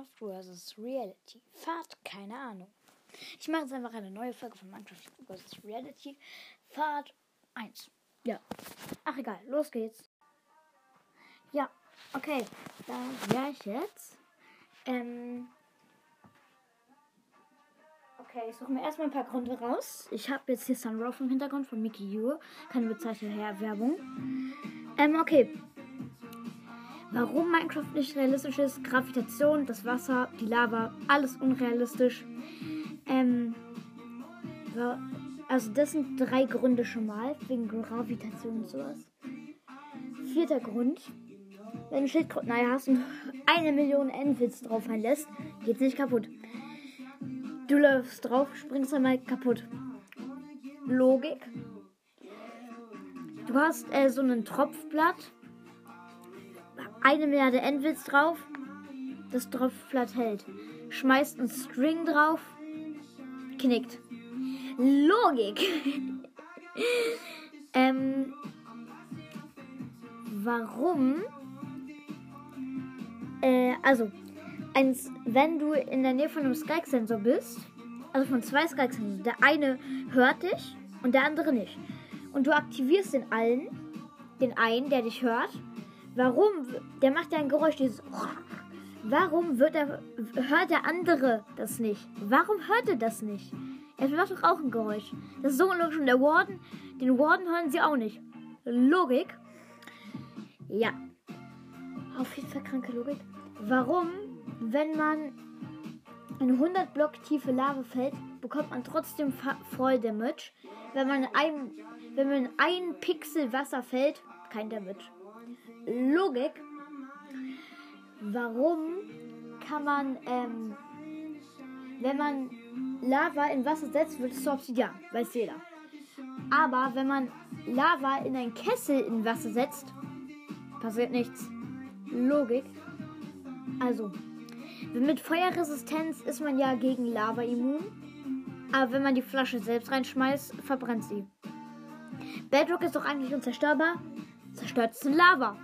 Minecraft vs. Reality. Fahrt, keine Ahnung. Ich mache jetzt einfach eine neue Folge von Minecraft vs. Reality. Fahrt 1. Ja. Ach egal, los geht's. Ja, okay. Da wäre ich jetzt. Ähm. Okay, ich suche mir erstmal ein paar Gründe raus. Ich habe jetzt hier Sunrow im Hintergrund von Mickey Yu. Keine bezeichnete Werbung. Ähm, okay. Warum Minecraft nicht realistisch ist, Gravitation, das Wasser, die Lava, alles unrealistisch. Ähm, also das sind drei Gründe schon mal, wegen Gravitation und sowas. Vierter Grund, wenn du Schildkröten naja, hast und eine Million Endwitz drauf einlässt, geht's nicht kaputt. Du läufst drauf, springst einmal kaputt. Logik. Du hast äh, so ein Tropfblatt eine Milliarde Endwitz drauf. Das Tropfblatt hält. Schmeißt einen String drauf. Knickt. Logik. ähm. Warum? Äh, also, eins, wenn du in der Nähe von einem Skype-Sensor bist, also von zwei Skype-Sensoren, der eine hört dich und der andere nicht. Und du aktivierst den allen, den einen, der dich hört, Warum? Der macht ja ein Geräusch, dieses. Warum wird er, hört der andere das nicht? Warum hört er das nicht? Er macht doch auch ein Geräusch. Das ist so logisch. Und der Warden, den Warden hören sie auch nicht. Logik. Ja. Auf jeden Fall kranke Logik. Warum, wenn man in 100 Block tiefe Lava fällt, bekommt man trotzdem Voll Damage. Wenn man ein, wenn man ein Pixel Wasser fällt, kein Damage. Logik. Warum kann man, ähm, wenn man Lava in Wasser setzt, wird es zu Obsidian, weiß jeder. Aber wenn man Lava in einen Kessel in Wasser setzt, passiert nichts. Logik. Also, mit Feuerresistenz ist man ja gegen Lava immun. Aber wenn man die Flasche selbst reinschmeißt, verbrennt sie. Bedrock ist doch eigentlich unzerstörbar. Zerstört es in Lava.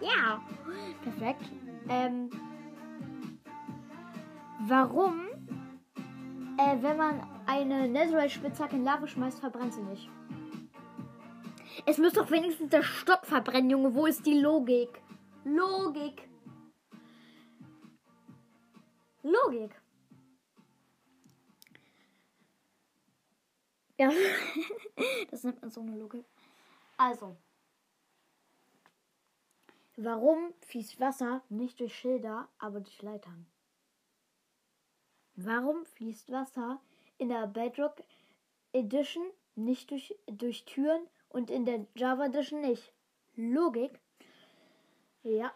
Ja, perfekt. Ähm, warum, äh, wenn man eine Netherite-Spitzhacke in Lava schmeißt, verbrennt sie nicht? Es muss doch wenigstens der Stock verbrennen, Junge. Wo ist die Logik? Logik. Logik. Ja, das nennt man so eine Logik. Also. Warum fließt Wasser nicht durch Schilder, aber durch Leitern? Warum fließt Wasser in der Bedrock Edition nicht durch, durch Türen und in der Java Edition nicht? Logik? Ja.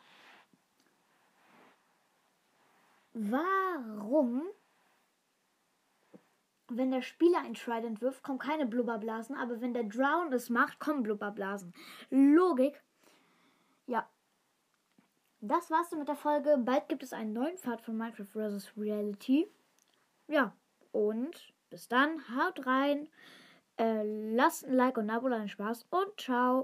Warum, wenn der Spieler ein Trident wirft, kommen keine Blubberblasen, aber wenn der Drown es macht, kommen Blubberblasen? Logik? Ja, das war's dann mit der Folge. Bald gibt es einen neuen Pfad von Minecraft vs. Reality. Ja, und bis dann, haut rein, äh, lasst ein Like und ein Abo, einen Spaß und ciao.